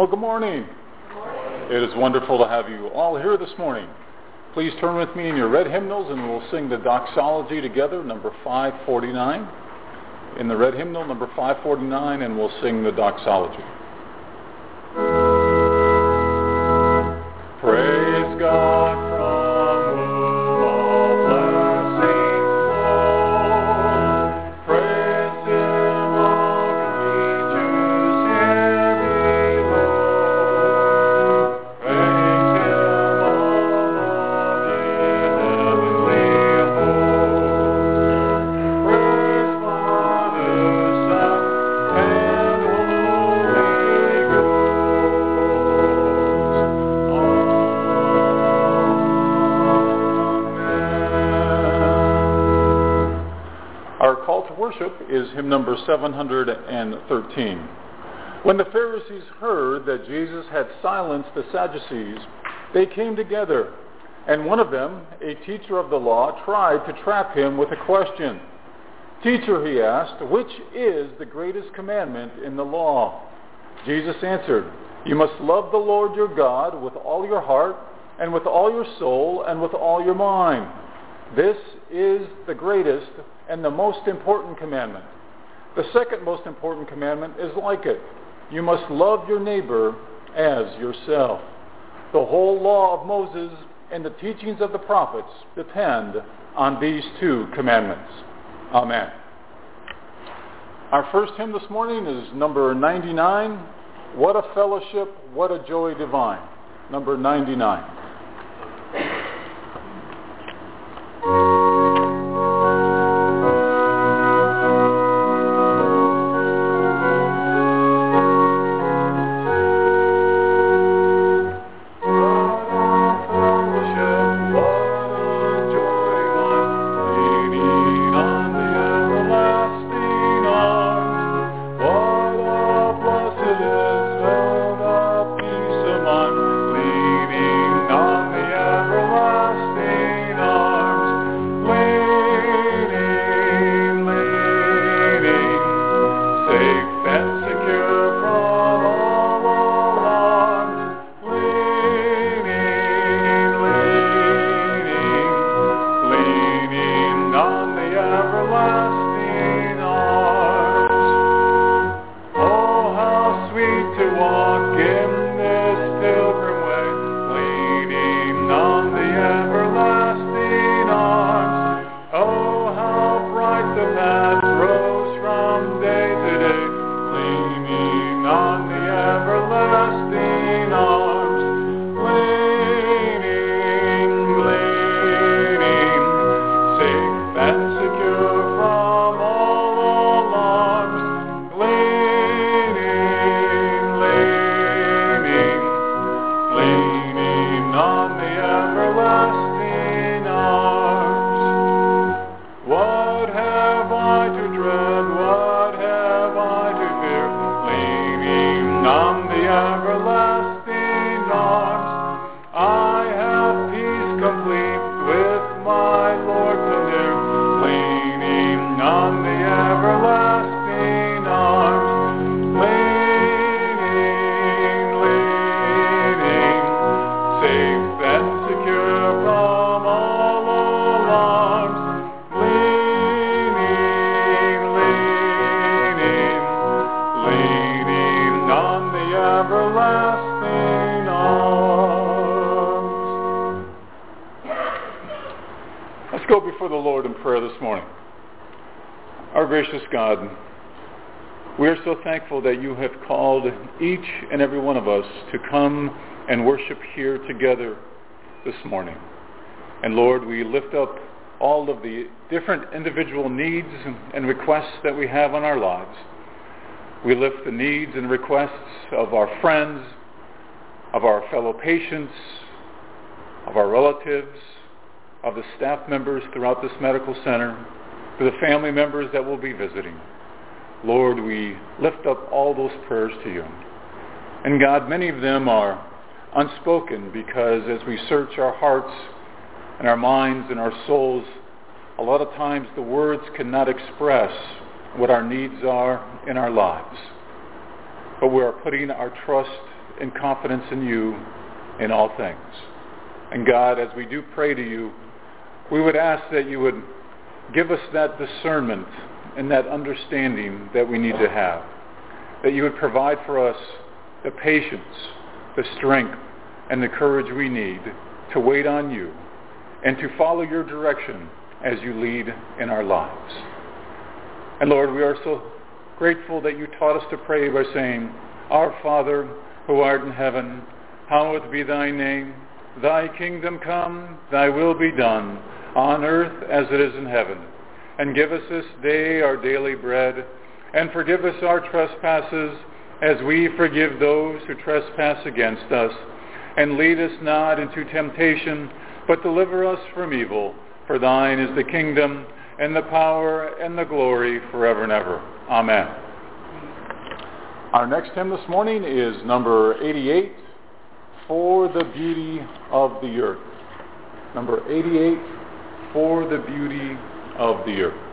Well, good morning. It is wonderful to have you all here this morning. Please turn with me in your red hymnals and we'll sing the doxology together, number 549. In the red hymnal, number 549, and we'll sing the doxology. Number 713. When the Pharisees heard that Jesus had silenced the Sadducees, they came together, and one of them, a teacher of the law, tried to trap him with a question. Teacher, he asked, which is the greatest commandment in the law? Jesus answered, You must love the Lord your God with all your heart, and with all your soul, and with all your mind. This is the greatest and the most important commandment. The second most important commandment is like it. You must love your neighbor as yourself. The whole law of Moses and the teachings of the prophets depend on these two commandments. Amen. Our first hymn this morning is number 99, What a Fellowship, What a Joy Divine. Number 99. Thankful that you have called each and every one of us to come and worship here together this morning. And Lord, we lift up all of the different individual needs and requests that we have on our lives. We lift the needs and requests of our friends, of our fellow patients, of our relatives, of the staff members throughout this medical center, for the family members that will be visiting. Lord, we lift up all those prayers to you. And God, many of them are unspoken because as we search our hearts and our minds and our souls, a lot of times the words cannot express what our needs are in our lives. But we are putting our trust and confidence in you in all things. And God, as we do pray to you, we would ask that you would give us that discernment and that understanding that we need to have. That you would provide for us the patience, the strength, and the courage we need to wait on you and to follow your direction as you lead in our lives. And Lord, we are so grateful that you taught us to pray by saying, Our Father, who art in heaven, hallowed be thy name. Thy kingdom come, thy will be done, on earth as it is in heaven. And give us this day our daily bread, and forgive us our trespasses, as we forgive those who trespass against us. And lead us not into temptation, but deliver us from evil. For thine is the kingdom, and the power, and the glory forever and ever. Amen. Our next hymn this morning is number 88, For the Beauty of the Earth. Number 88, For the Beauty of the Earth.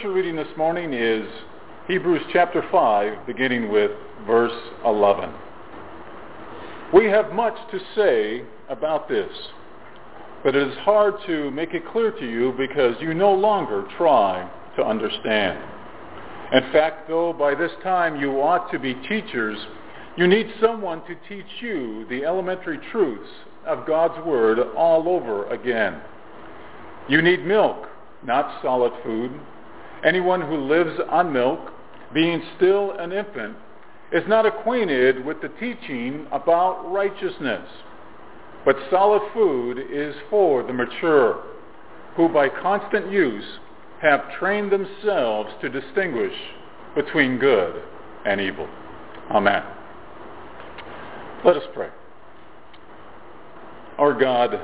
Scripture reading this morning is Hebrews chapter 5, beginning with verse 11. We have much to say about this, but it is hard to make it clear to you because you no longer try to understand. In fact, though by this time you ought to be teachers, you need someone to teach you the elementary truths of God's Word all over again. You need milk, not solid food. Anyone who lives on milk, being still an infant, is not acquainted with the teaching about righteousness. But solid food is for the mature, who by constant use have trained themselves to distinguish between good and evil. Amen. Let us pray. Our God,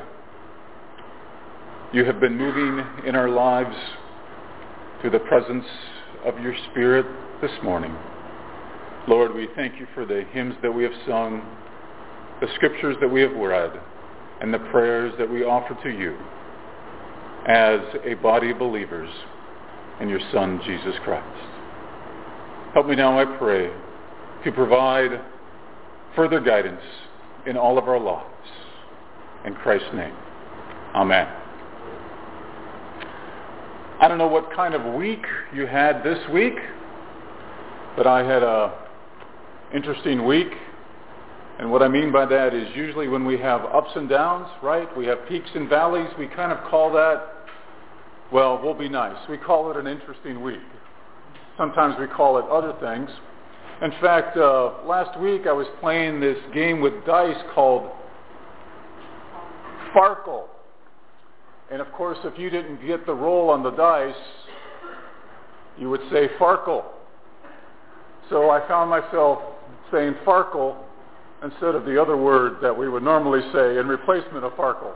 you have been moving in our lives through the presence of your Spirit this morning. Lord, we thank you for the hymns that we have sung, the scriptures that we have read, and the prayers that we offer to you as a body of believers in your Son, Jesus Christ. Help me now, I pray, to provide further guidance in all of our lives. In Christ's name, amen. I don't know what kind of week you had this week, but I had a interesting week. And what I mean by that is usually when we have ups and downs, right? We have peaks and valleys. We kind of call that, well, we'll be nice. We call it an interesting week. Sometimes we call it other things. In fact, uh, last week I was playing this game with dice called Farkle. And of course, if you didn't get the roll on the dice, you would say Farkle. So I found myself saying Farkle instead of the other word that we would normally say in replacement of Farkle.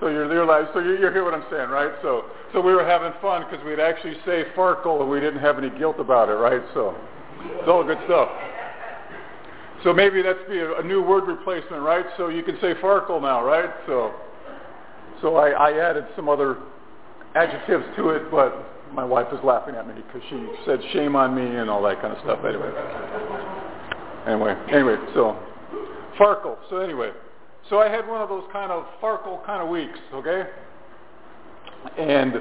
So you're, you're like, so you, you hear what I'm saying, right? So, so we were having fun because we'd actually say Farkle and we didn't have any guilt about it, right? So it's all good stuff. So maybe that's be a, a new word replacement, right? So you can say Farkle now, right? So, so I, I added some other adjectives to it, but my wife is laughing at me because she said shame on me and all that kind of stuff. Anyway, anyway, anyway. So Farkle. So anyway, so I had one of those kind of Farkle kind of weeks, okay? And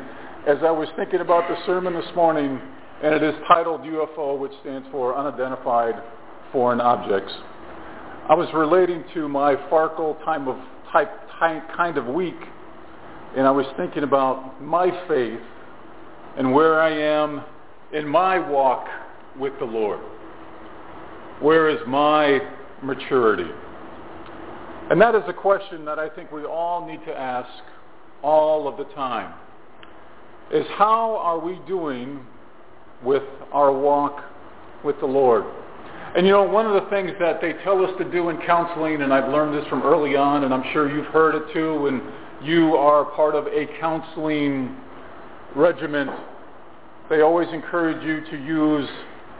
as I was thinking about the sermon this morning, and it is titled UFO, which stands for Unidentified Foreign Objects, I was relating to my Farkle time of type, type kind of week, and I was thinking about my faith and where I am in my walk with the Lord. Where is my maturity? And that is a question that I think we all need to ask all of the time. Is how are we doing with our walk with the Lord? And you know, one of the things that they tell us to do in counseling, and I've learned this from early on, and I'm sure you've heard it too, and you are part of a counseling regiment, they always encourage you to use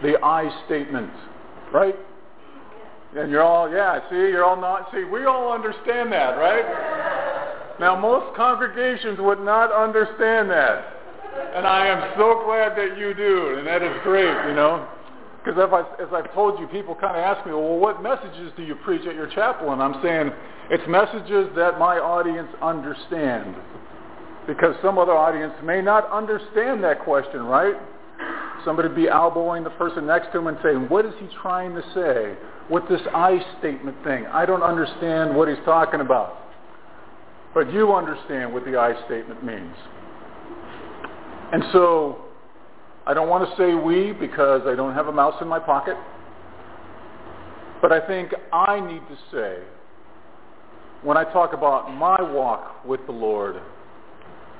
the I statement, right? And you're all, yeah, see, you're all not, see, we all understand that, right? Now, most congregations would not understand that. And I am so glad that you do, and that is great, you know. Because as, I've told you, people kind of ask me, well, what messages do you preach at your chapel? And I'm saying, it's messages that my audience understand. Because some other audience may not understand that question, right? Somebody be elbowing the person next to him and saying, what is he trying to say with this I statement thing? I don't understand what he's talking about. But you understand what the I statement means. And so I don't want to say we because I don't have a mouse in my pocket. But I think I need to say, when I talk about my walk with the Lord,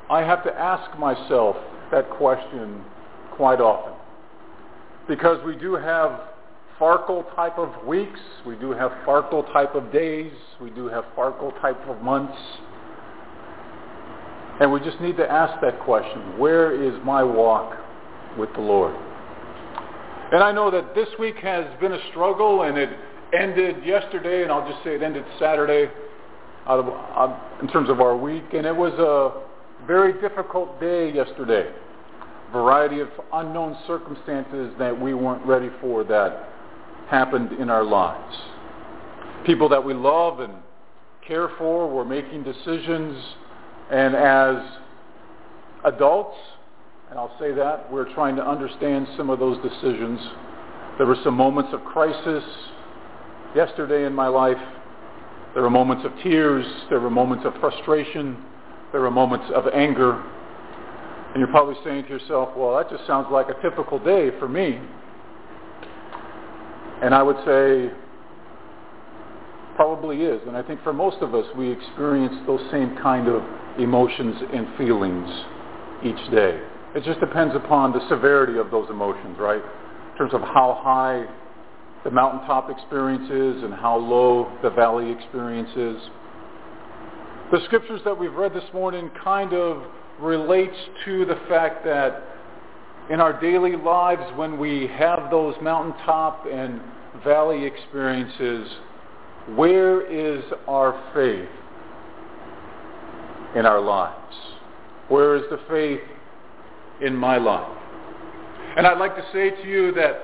I have to ask myself that question quite often. Because we do have Farkle type of weeks, we do have Farkle type of days, we do have Farkle type of months. And we just need to ask that question, where is my walk with the Lord? And I know that this week has been a struggle and it ended yesterday, and I'll just say it ended Saturday out of, in terms of our week, and it was a very difficult day yesterday. Variety of unknown circumstances that we weren't ready for that happened in our lives. People that we love and care for were making decisions and as adults, and I'll say that, we're trying to understand some of those decisions. There were some moments of crisis yesterday in my life. There were moments of tears. There were moments of frustration. There were moments of anger. And you're probably saying to yourself, well, that just sounds like a typical day for me. And I would say, probably is. And I think for most of us, we experience those same kind of emotions and feelings each day. It just depends upon the severity of those emotions, right? In terms of how high the mountaintop experience is and how low the valley experience is. The scriptures that we've read this morning kind of relates to the fact that in our daily lives when we have those mountaintop and valley experiences, where is our faith in our lives? Where is the faith in my life? And I'd like to say to you that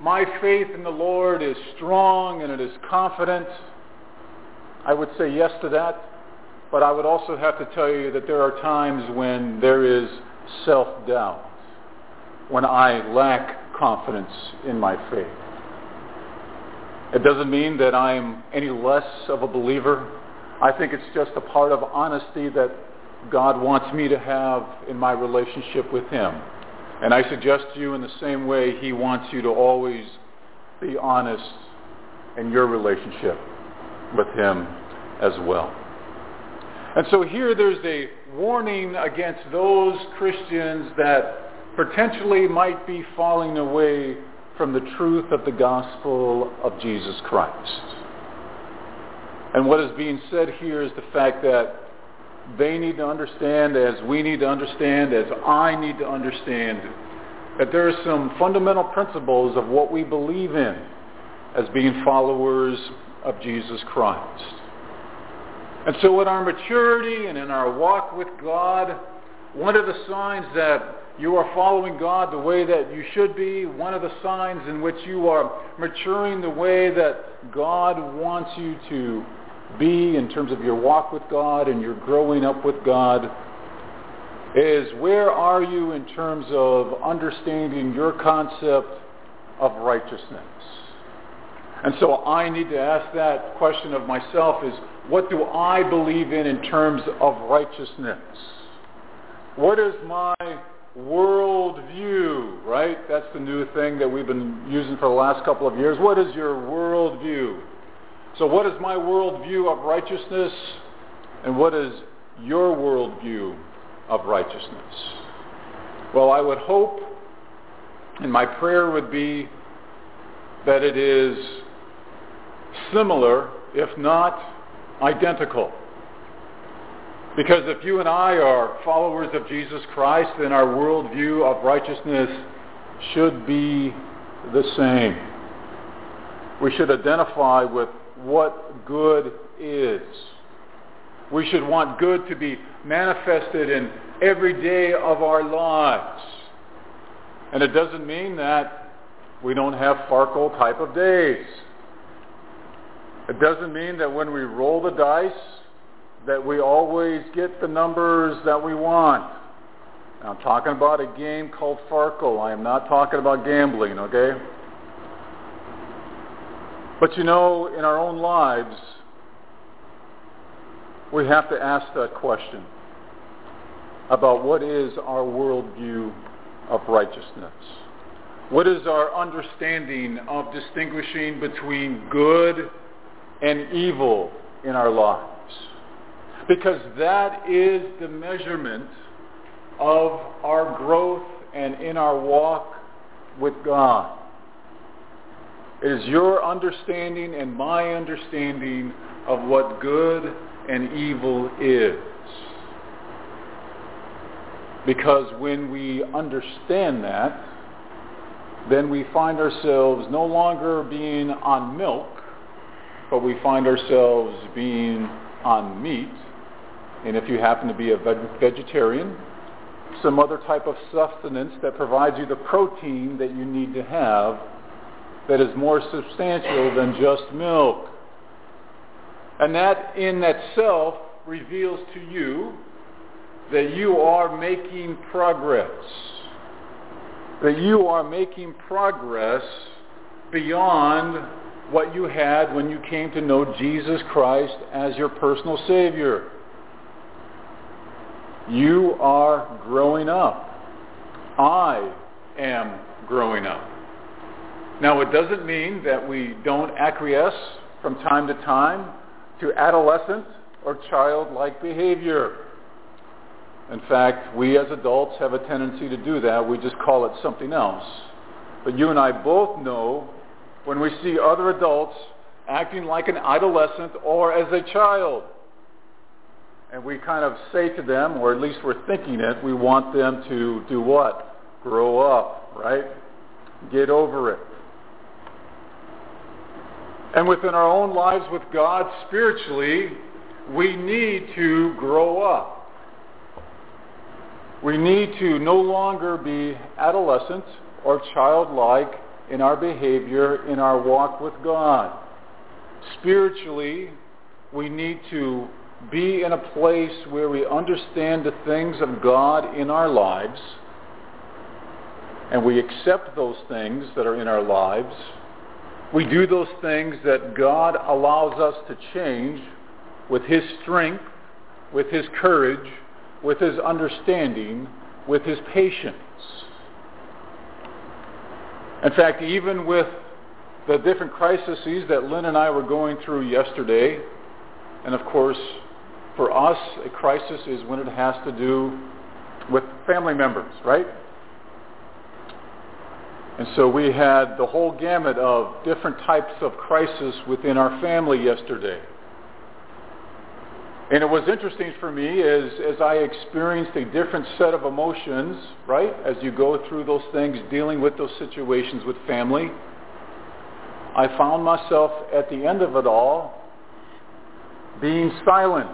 my faith in the Lord is strong and it is confident. I would say yes to that. But I would also have to tell you that there are times when there is self-doubt, when I lack confidence in my faith. It doesn't mean that I'm any less of a believer. I think it's just a part of honesty that God wants me to have in my relationship with him. And I suggest to you in the same way he wants you to always be honest in your relationship with him as well. And so here there's a warning against those Christians that potentially might be falling away from the truth of the gospel of Jesus Christ. And what is being said here is the fact that they need to understand, as we need to understand, as I need to understand, that there are some fundamental principles of what we believe in as being followers of Jesus Christ. And so in our maturity and in our walk with God, one of the signs that you are following God the way that you should be, one of the signs in which you are maturing the way that God wants you to be in terms of your walk with God and your growing up with God is where are you in terms of understanding your concept of righteousness? And so I need to ask that question of myself is what do I believe in in terms of righteousness? What is my world view, right? That's the new thing that we've been using for the last couple of years. What is your world view? So what is my world view of righteousness and what is your world view of righteousness? Well, I would hope and my prayer would be that it is similar, if not identical. Because if you and I are followers of Jesus Christ, then our worldview of righteousness should be the same. We should identify with what good is. We should want good to be manifested in every day of our lives. And it doesn't mean that we don't have Farkle type of days. It doesn't mean that when we roll the dice that we always get the numbers that we want. I'm talking about a game called Farkle. I am not talking about gambling, okay? But you know, in our own lives, we have to ask that question about what is our worldview of righteousness. What is our understanding of distinguishing between good and evil in our lives? Because that is the measurement of our growth and in our walk with God. It is your understanding and my understanding of what good and evil is. Because when we understand that, then we find ourselves no longer being on milk, but we find ourselves being on meat. And if you happen to be a vegetarian, some other type of sustenance that provides you the protein that you need to have that is more substantial than just milk. And that in itself reveals to you that you are making progress. That you are making progress beyond what you had when you came to know Jesus Christ as your personal Savior. You are growing up. I am growing up. Now, it doesn't mean that we don't acquiesce from time to time to adolescent or childlike behavior. In fact, we as adults have a tendency to do that. We just call it something else. But you and I both know when we see other adults acting like an adolescent or as a child, and we kind of say to them, or at least we're thinking it, we want them to do what? Grow up, right? Get over it. And within our own lives with God spiritually, we need to grow up. We need to no longer be adolescent or childlike in our behavior, in our walk with God. Spiritually, we need to be in a place where we understand the things of God in our lives and we accept those things that are in our lives. We do those things that God allows us to change with His strength, with His courage, with His understanding, with His patience. In fact, even with the different crises that Lynn and I were going through yesterday, and of course, for us, a crisis is when it has to do with family members, right? And so we had the whole gamut of different types of crisis within our family yesterday. And it was interesting for me as, as I experienced a different set of emotions, right, as you go through those things, dealing with those situations with family. I found myself at the end of it all being silent.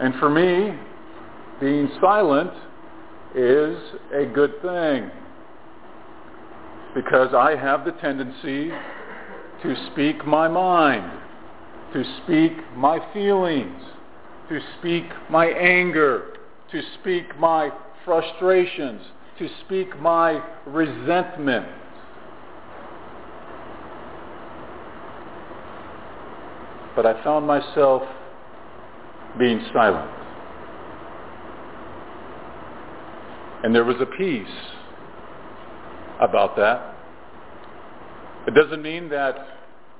And for me, being silent is a good thing because I have the tendency to speak my mind, to speak my feelings, to speak my anger, to speak my frustrations, to speak my resentment. But I found myself being silent. And there was a peace about that. It doesn't mean that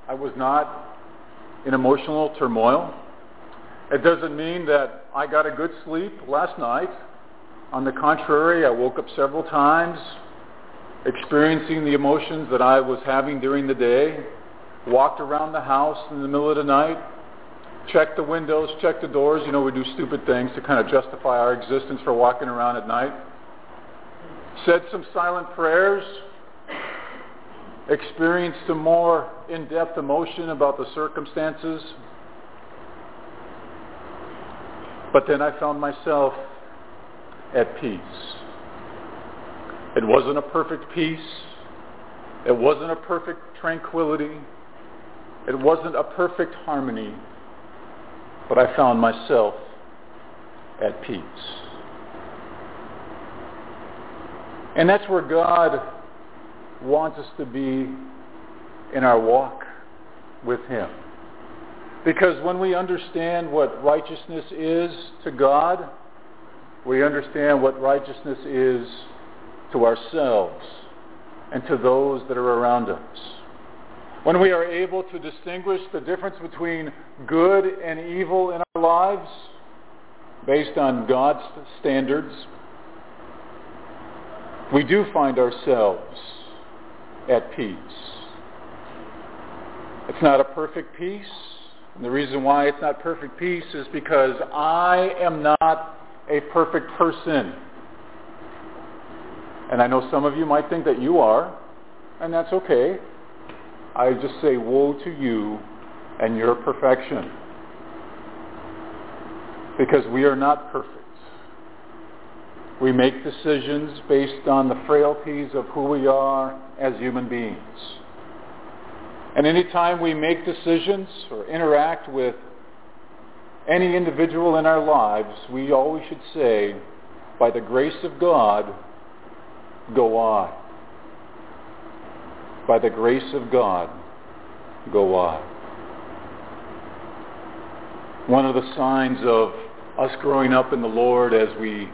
I was not in emotional turmoil. It doesn't mean that I got a good sleep last night. On the contrary, I woke up several times experiencing the emotions that I was having during the day, walked around the house in the middle of the night, checked the windows, checked the doors. You know, we do stupid things to kind of justify our existence for walking around at night said some silent prayers, experienced some more in-depth emotion about the circumstances. But then I found myself at peace. It wasn't a perfect peace. It wasn't a perfect tranquility. It wasn't a perfect harmony. But I found myself at peace. And that's where God wants us to be in our walk with Him. Because when we understand what righteousness is to God, we understand what righteousness is to ourselves and to those that are around us. When we are able to distinguish the difference between good and evil in our lives based on God's standards, we do find ourselves at peace. It's not a perfect peace. And the reason why it's not perfect peace is because I am not a perfect person. And I know some of you might think that you are, and that's okay. I just say, woe to you and your perfection. Because we are not perfect. We make decisions based on the frailties of who we are as human beings. And anytime we make decisions or interact with any individual in our lives, we always should say, by the grace of God, go I. By the grace of God, go I. One of the signs of us growing up in the Lord as we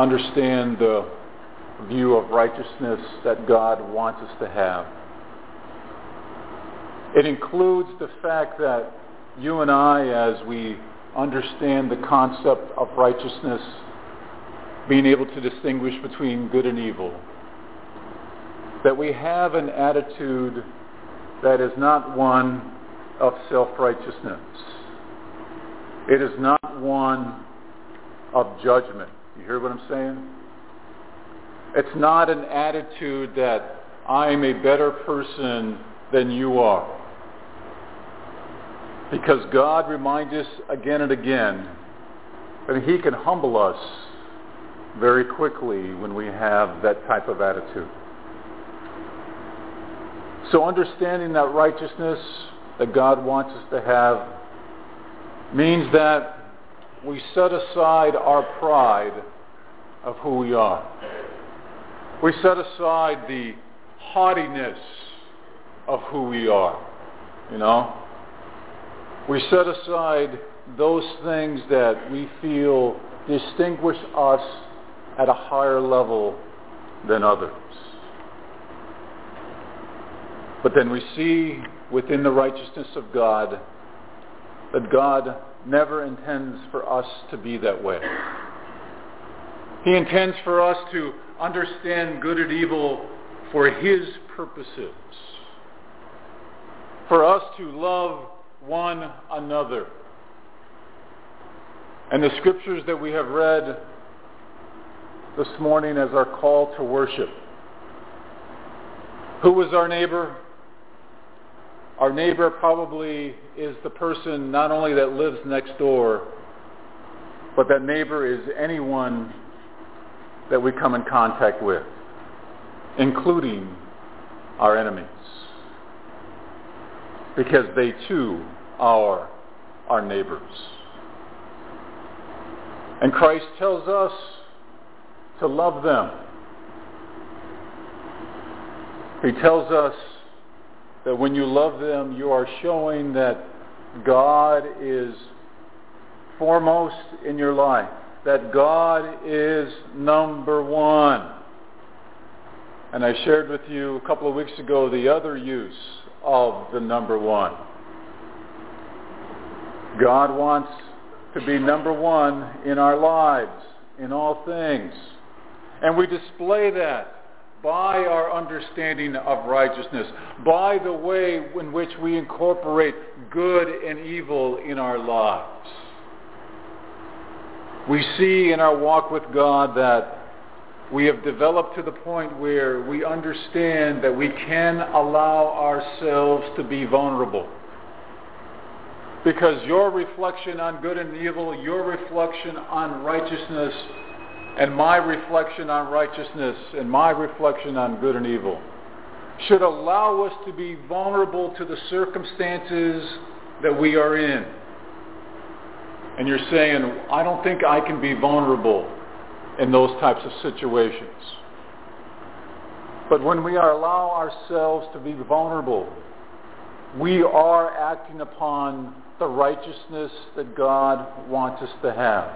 understand the view of righteousness that God wants us to have. It includes the fact that you and I, as we understand the concept of righteousness, being able to distinguish between good and evil. That we have an attitude that is not one of self-righteousness. It is not one of judgment. You hear what I'm saying? It's not an attitude that I'm a better person than you are. Because God reminds us again and again that he can humble us very quickly when we have that type of attitude. So understanding that righteousness that God wants us to have means that we set aside our pride of who we are. We set aside the haughtiness of who we are. You know? We set aside those things that we feel distinguish us at a higher level than others. But then we see within the righteousness of God that God never intends for us to be that way. He intends for us to understand good and evil for his purposes. For us to love one another. And the scriptures that we have read this morning as our call to worship. Who was our neighbor? Our neighbor probably is the person not only that lives next door, but that neighbor is anyone that we come in contact with, including our enemies. Because they too are our neighbors. And Christ tells us to love them. He tells us that when you love them, you are showing that God is foremost in your life, that God is number one. And I shared with you a couple of weeks ago the other use of the number one. God wants to be number one in our lives, in all things. And we display that by our understanding of righteousness, by the way in which we incorporate good and evil in our lives. We see in our walk with God that we have developed to the point where we understand that we can allow ourselves to be vulnerable. Because your reflection on good and evil, your reflection on righteousness, and my reflection on righteousness and my reflection on good and evil should allow us to be vulnerable to the circumstances that we are in. And you're saying, I don't think I can be vulnerable in those types of situations. But when we allow ourselves to be vulnerable, we are acting upon the righteousness that God wants us to have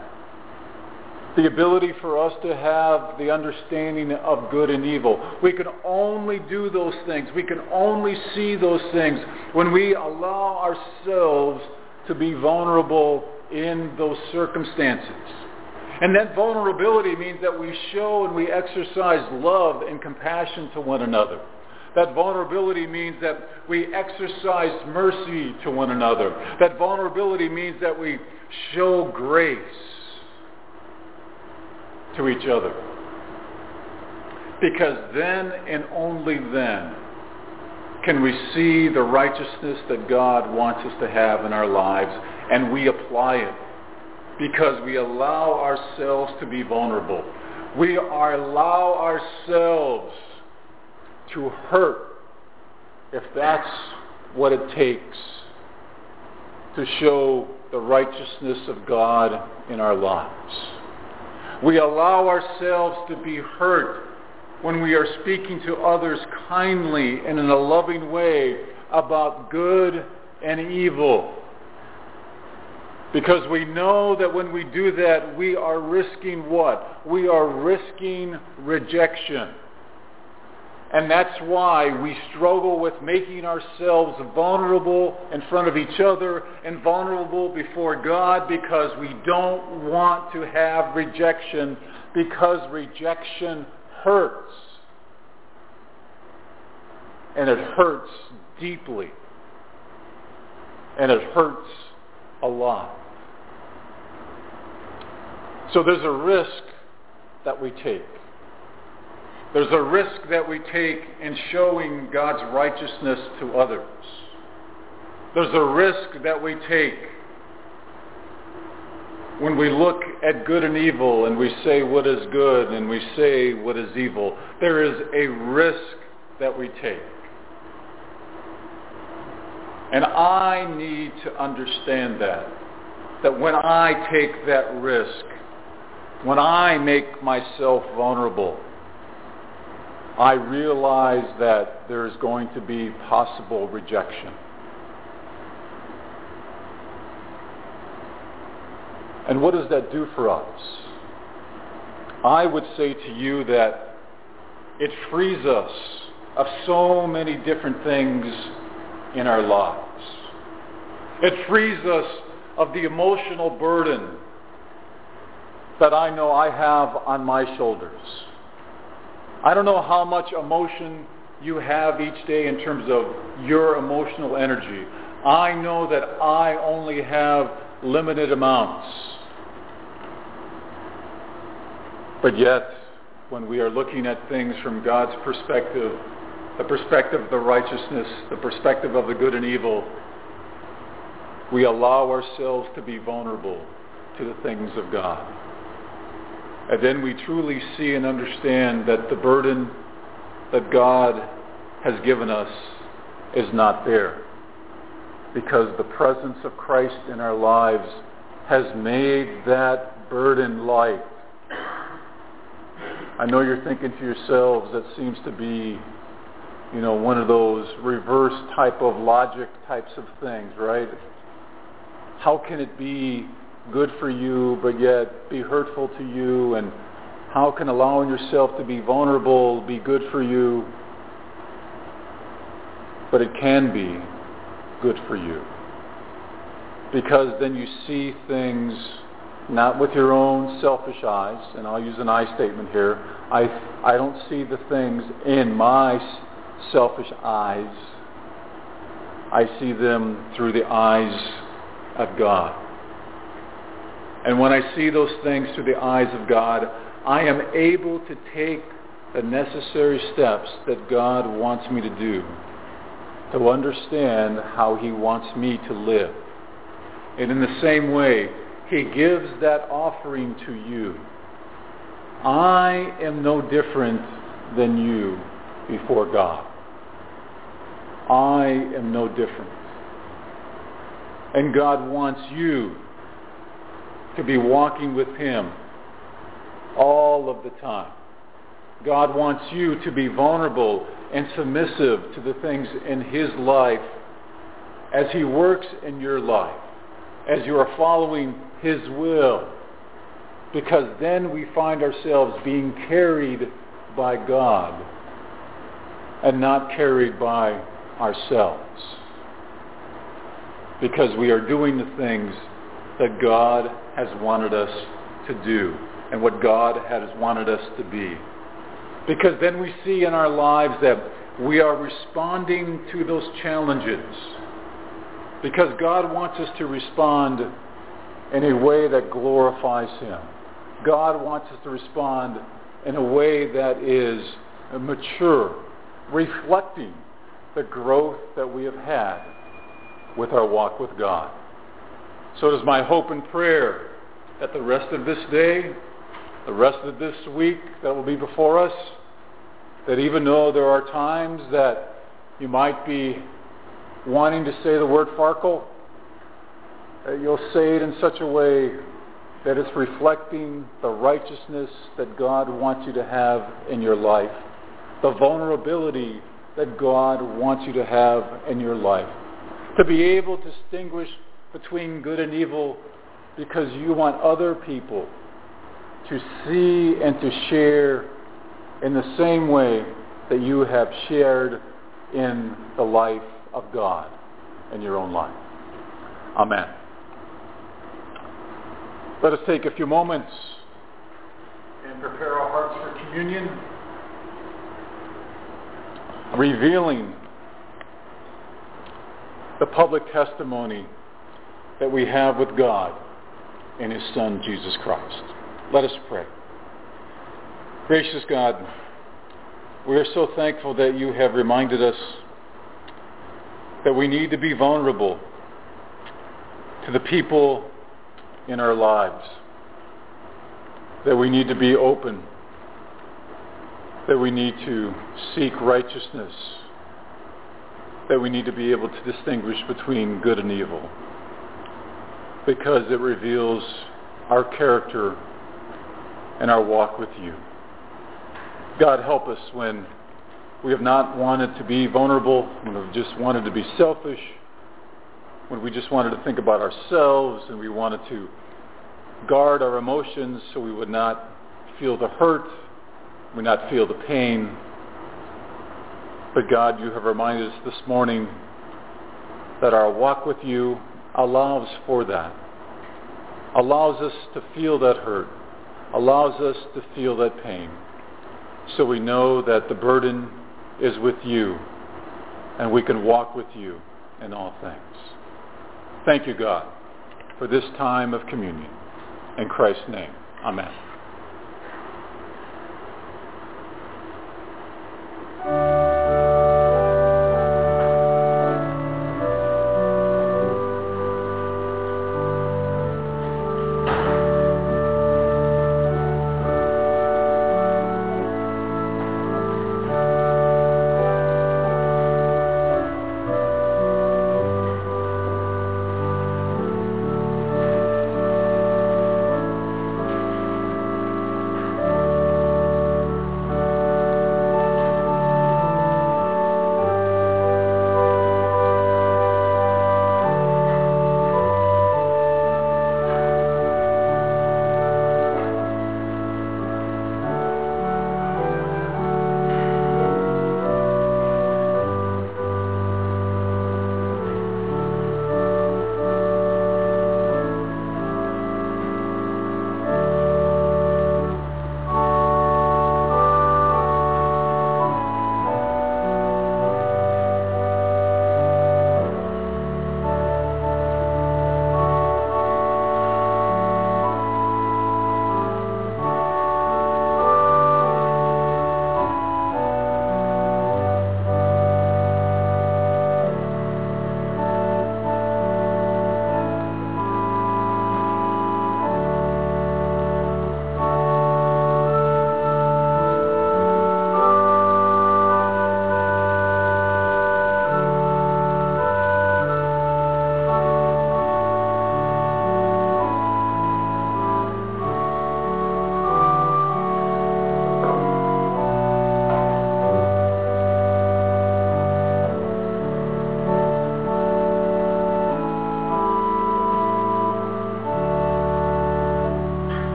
the ability for us to have the understanding of good and evil. We can only do those things. We can only see those things when we allow ourselves to be vulnerable in those circumstances. And that vulnerability means that we show and we exercise love and compassion to one another. That vulnerability means that we exercise mercy to one another. That vulnerability means that we show grace to each other. Because then and only then can we see the righteousness that God wants us to have in our lives and we apply it because we allow ourselves to be vulnerable. We allow ourselves to hurt if that's what it takes to show the righteousness of God in our lives. We allow ourselves to be hurt when we are speaking to others kindly and in a loving way about good and evil. Because we know that when we do that, we are risking what? We are risking rejection. And that's why we struggle with making ourselves vulnerable in front of each other and vulnerable before God because we don't want to have rejection because rejection hurts. And it hurts deeply. And it hurts a lot. So there's a risk that we take. There's a risk that we take in showing God's righteousness to others. There's a risk that we take when we look at good and evil and we say what is good and we say what is evil. There is a risk that we take. And I need to understand that. That when I take that risk, when I make myself vulnerable, I realize that there is going to be possible rejection. And what does that do for us? I would say to you that it frees us of so many different things in our lives. It frees us of the emotional burden that I know I have on my shoulders. I don't know how much emotion you have each day in terms of your emotional energy. I know that I only have limited amounts. But yet, when we are looking at things from God's perspective, the perspective of the righteousness, the perspective of the good and evil, we allow ourselves to be vulnerable to the things of God. And then we truly see and understand that the burden that God has given us is not there. Because the presence of Christ in our lives has made that burden light. I know you're thinking to yourselves that seems to be, you know, one of those reverse type of logic types of things, right? How can it be good for you but yet be hurtful to you? And how can allowing yourself to be vulnerable be good for you? But it can be good for you. Because then you see things not with your own selfish eyes and I'll use an I statement here. I, I don't see the things in my selfish eyes. I see them through the eyes of God and when I see those things through the eyes of God, I am able to take the necessary steps that God wants me to do to understand how he wants me to live. And in the same way, he gives that offering to you. I am no different than you before God. I am no different. And God wants you to be walking with him all of the time. God wants you to be vulnerable and submissive to the things in his life as he works in your life, as you are following his will. Because then we find ourselves being carried by God and not carried by ourselves. Because we are doing the things that God has wanted us to do and what God has wanted us to be. Because then we see in our lives that we are responding to those challenges. Because God wants us to respond in a way that glorifies him. God wants us to respond in a way that is mature, reflecting the growth that we have had with our walk with God. So it is my hope and prayer that the rest of this day, the rest of this week that will be before us, that even though there are times that you might be wanting to say the word Farkle, that you'll say it in such a way that it's reflecting the righteousness that God wants you to have in your life, the vulnerability that God wants you to have in your life, to be able to distinguish between good and evil because you want other people to see and to share in the same way that you have shared in the life of God in your own life. Amen. Let us take a few moments and prepare our hearts for communion, revealing the public testimony that we have with God and his Son, Jesus Christ. Let us pray. Gracious God, we are so thankful that you have reminded us that we need to be vulnerable to the people in our lives, that we need to be open, that we need to seek righteousness, that we need to be able to distinguish between good and evil because it reveals our character and our walk with you. God, help us when we have not wanted to be vulnerable, when we've just wanted to be selfish, when we just wanted to think about ourselves and we wanted to guard our emotions so we would not feel the hurt, we would not feel the pain. But God, you have reminded us this morning that our walk with you allows for that, allows us to feel that hurt, allows us to feel that pain. So we know that the burden is with you and we can walk with you in all things. Thank you, God, for this time of communion. In Christ's name, amen.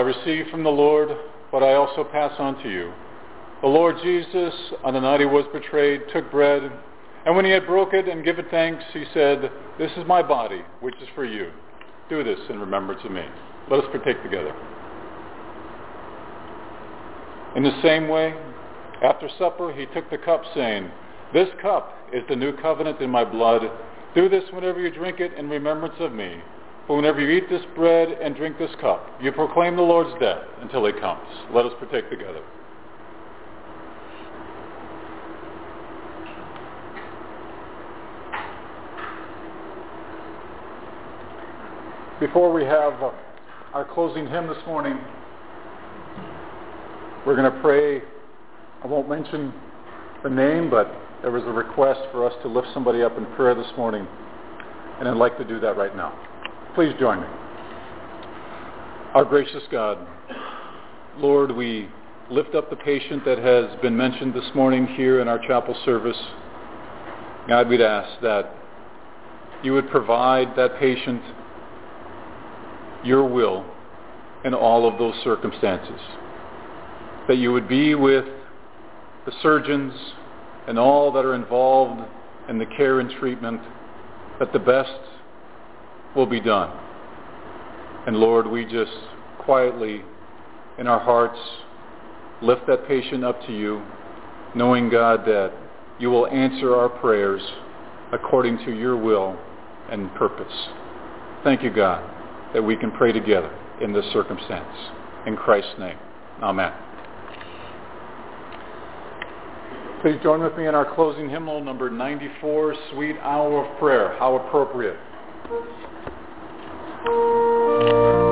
I received from the Lord what I also pass on to you. The Lord Jesus, on the night he was betrayed, took bread, and when he had broke it and given thanks, he said, This is my body, which is for you. Do this in remembrance of me. Let us partake together. In the same way, after supper, he took the cup, saying, This cup is the new covenant in my blood. Do this whenever you drink it in remembrance of me. For whenever you eat this bread and drink this cup, you proclaim the Lord's death until he comes. Let us partake together. Before we have uh, our closing hymn this morning, we're going to pray. I won't mention the name, but there was a request for us to lift somebody up in prayer this morning, and I'd like to do that right now. Please join me. Our gracious God, Lord, we lift up the patient that has been mentioned this morning here in our chapel service. God, we'd ask that you would provide that patient your will in all of those circumstances. That you would be with the surgeons and all that are involved in the care and treatment, that the best will be done. And Lord, we just quietly in our hearts lift that patient up to you, knowing, God, that you will answer our prayers according to your will and purpose. Thank you, God, that we can pray together in this circumstance. In Christ's name, amen. Please join with me in our closing hymnal, number 94, Sweet Hour of Prayer. How appropriate. Thank you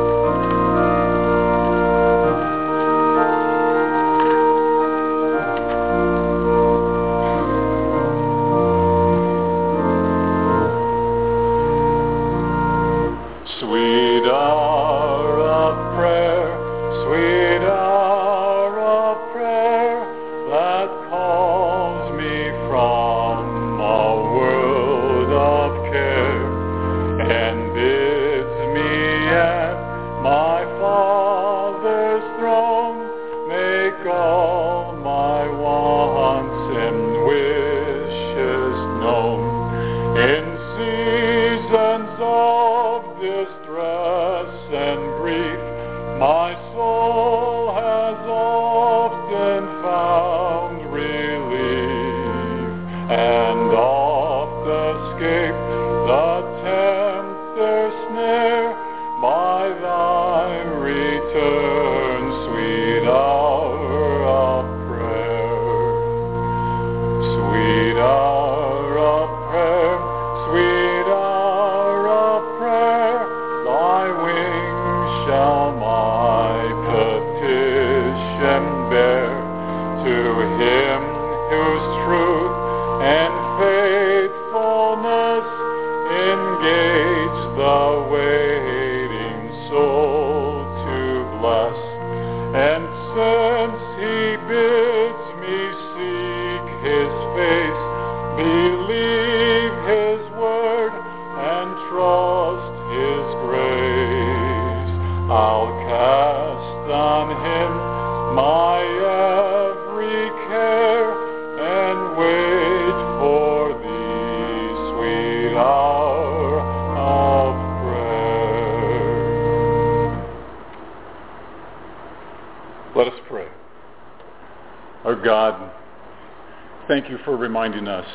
reminding us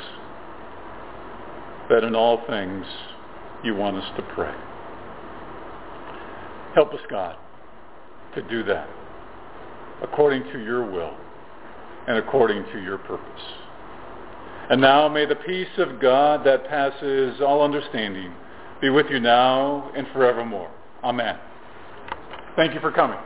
that in all things you want us to pray. Help us, God, to do that according to your will and according to your purpose. And now may the peace of God that passes all understanding be with you now and forevermore. Amen. Thank you for coming.